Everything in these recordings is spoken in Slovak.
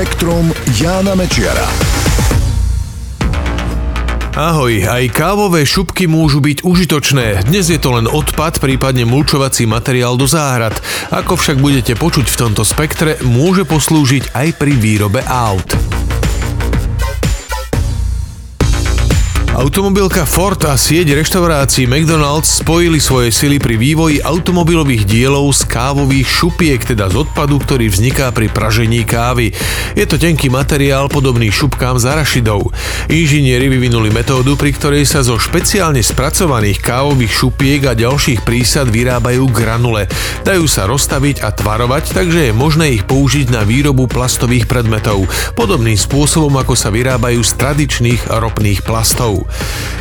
Spektrum Jána Mečiara. Ahoj, aj kávové šupky môžu byť užitočné. Dnes je to len odpad, prípadne mulčovací materiál do záhrad. Ako však budete počuť v tomto spektre, môže poslúžiť aj pri výrobe aut. Automobilka Ford a sieť reštaurácií McDonald's spojili svoje sily pri vývoji automobilových dielov z kávových šupiek, teda z odpadu, ktorý vzniká pri pražení kávy. Je to tenký materiál podobný šupkám z arašidov. Inžinieri vyvinuli metódu, pri ktorej sa zo špeciálne spracovaných kávových šupiek a ďalších prísad vyrábajú granule. Dajú sa rozstaviť a tvarovať, takže je možné ich použiť na výrobu plastových predmetov, podobným spôsobom ako sa vyrábajú z tradičných ropných plastov.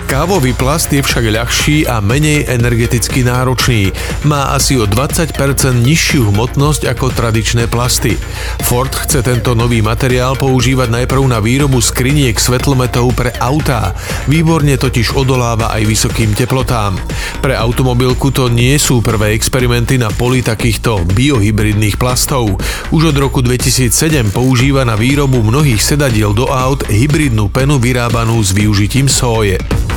Kávový plast je však ľahší a menej energeticky náročný. Má asi o 20% nižšiu hmotnosť ako tradičné plasty. Ford chce tento nový materiál používať najprv na výrobu skriniek svetlometov pre autá. Výborne totiž odoláva aj vysokým teplotám. Pre automobilku to nie sú prvé experimenty na poli takýchto biohybridných plastov. Už od roku 2007 používa na výrobu mnohých sedadiel do aut hybridnú penu vyrábanú s využitím enjoy it.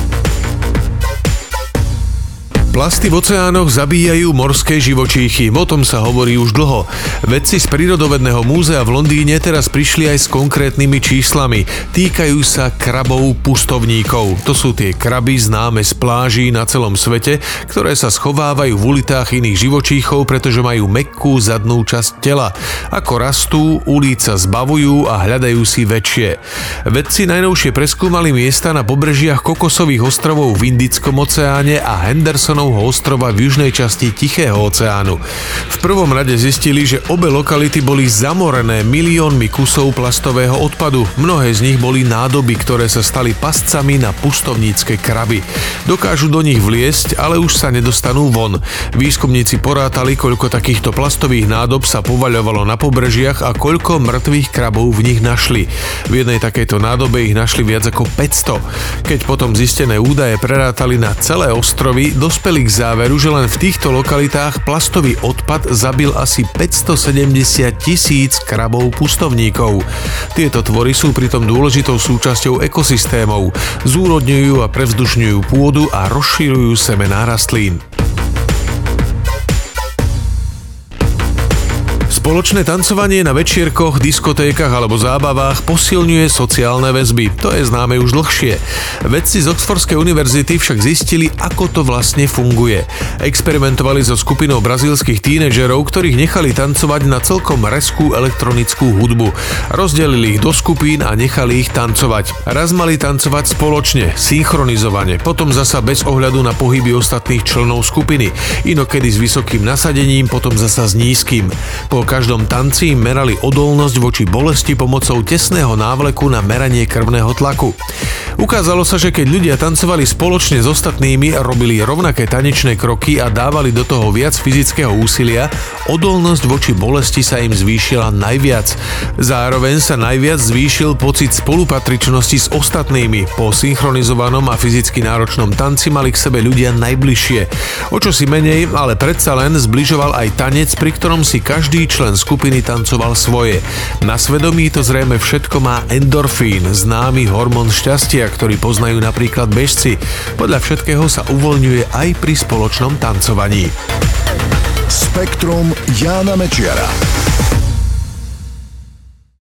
Plasty v oceánoch zabíjajú morské živočíchy, o tom sa hovorí už dlho. Vedci z Prírodovedného múzea v Londýne teraz prišli aj s konkrétnymi číslami. Týkajú sa krabov pustovníkov. To sú tie kraby známe z pláží na celom svete, ktoré sa schovávajú v ulitách iných živočíchov, pretože majú mekkú zadnú časť tela. Ako rastú, uliť sa zbavujú a hľadajú si väčšie. Vedci najnovšie preskúmali miesta na pobrežiach kokosových ostrovov v Indickom oceáne a Hendersonov Marianovho ostrova v južnej časti Tichého oceánu. V prvom rade zistili, že obe lokality boli zamorené miliónmi kusov plastového odpadu. Mnohé z nich boli nádoby, ktoré sa stali pascami na pustovnícke kraby. Dokážu do nich vliesť, ale už sa nedostanú von. Výskumníci porátali, koľko takýchto plastových nádob sa povaľovalo na pobrežiach a koľko mŕtvych krabov v nich našli. V jednej takejto nádobe ich našli viac ako 500. Keď potom zistené údaje prerátali na celé ostrovy, dospeli dospeli k záveru, že len v týchto lokalitách plastový odpad zabil asi 570 tisíc krabov pustovníkov. Tieto tvory sú pritom dôležitou súčasťou ekosystémov, zúrodňujú a prevzdušňujú pôdu a rozširujú semená rastlín. Spoločné tancovanie na večierkoch, diskotékach alebo zábavách posilňuje sociálne väzby. To je známe už dlhšie. Vedci z Oxfordskej univerzity však zistili, ako to vlastne funguje. Experimentovali so skupinou brazílskych tínedžerov, ktorých nechali tancovať na celkom reskú elektronickú hudbu. Rozdelili ich do skupín a nechali ich tancovať. Raz mali tancovať spoločne, synchronizovane, potom zasa bez ohľadu na pohyby ostatných členov skupiny, inokedy s vysokým nasadením, potom zasa s nízkym. Po každom tanci merali odolnosť voči bolesti pomocou tesného návleku na meranie krvného tlaku. Ukázalo sa, že keď ľudia tancovali spoločne s ostatnými, robili rovnaké tanečné kroky a dávali do toho viac fyzického úsilia, odolnosť voči bolesti sa im zvýšila najviac. Zároveň sa najviac zvýšil pocit spolupatričnosti s ostatnými. Po synchronizovanom a fyzicky náročnom tanci mali k sebe ľudia najbližšie. O čo si menej, ale predsa len zbližoval aj tanec, pri ktorom si každý člen skupiny tancoval svoje. Na svedomí to zrejme všetko má endorfín, známy hormón šťastia, ktorý poznajú napríklad bežci. Podľa všetkého sa uvoľňuje aj pri spoločnom tancovaní. Spektrum Jána Mečiara.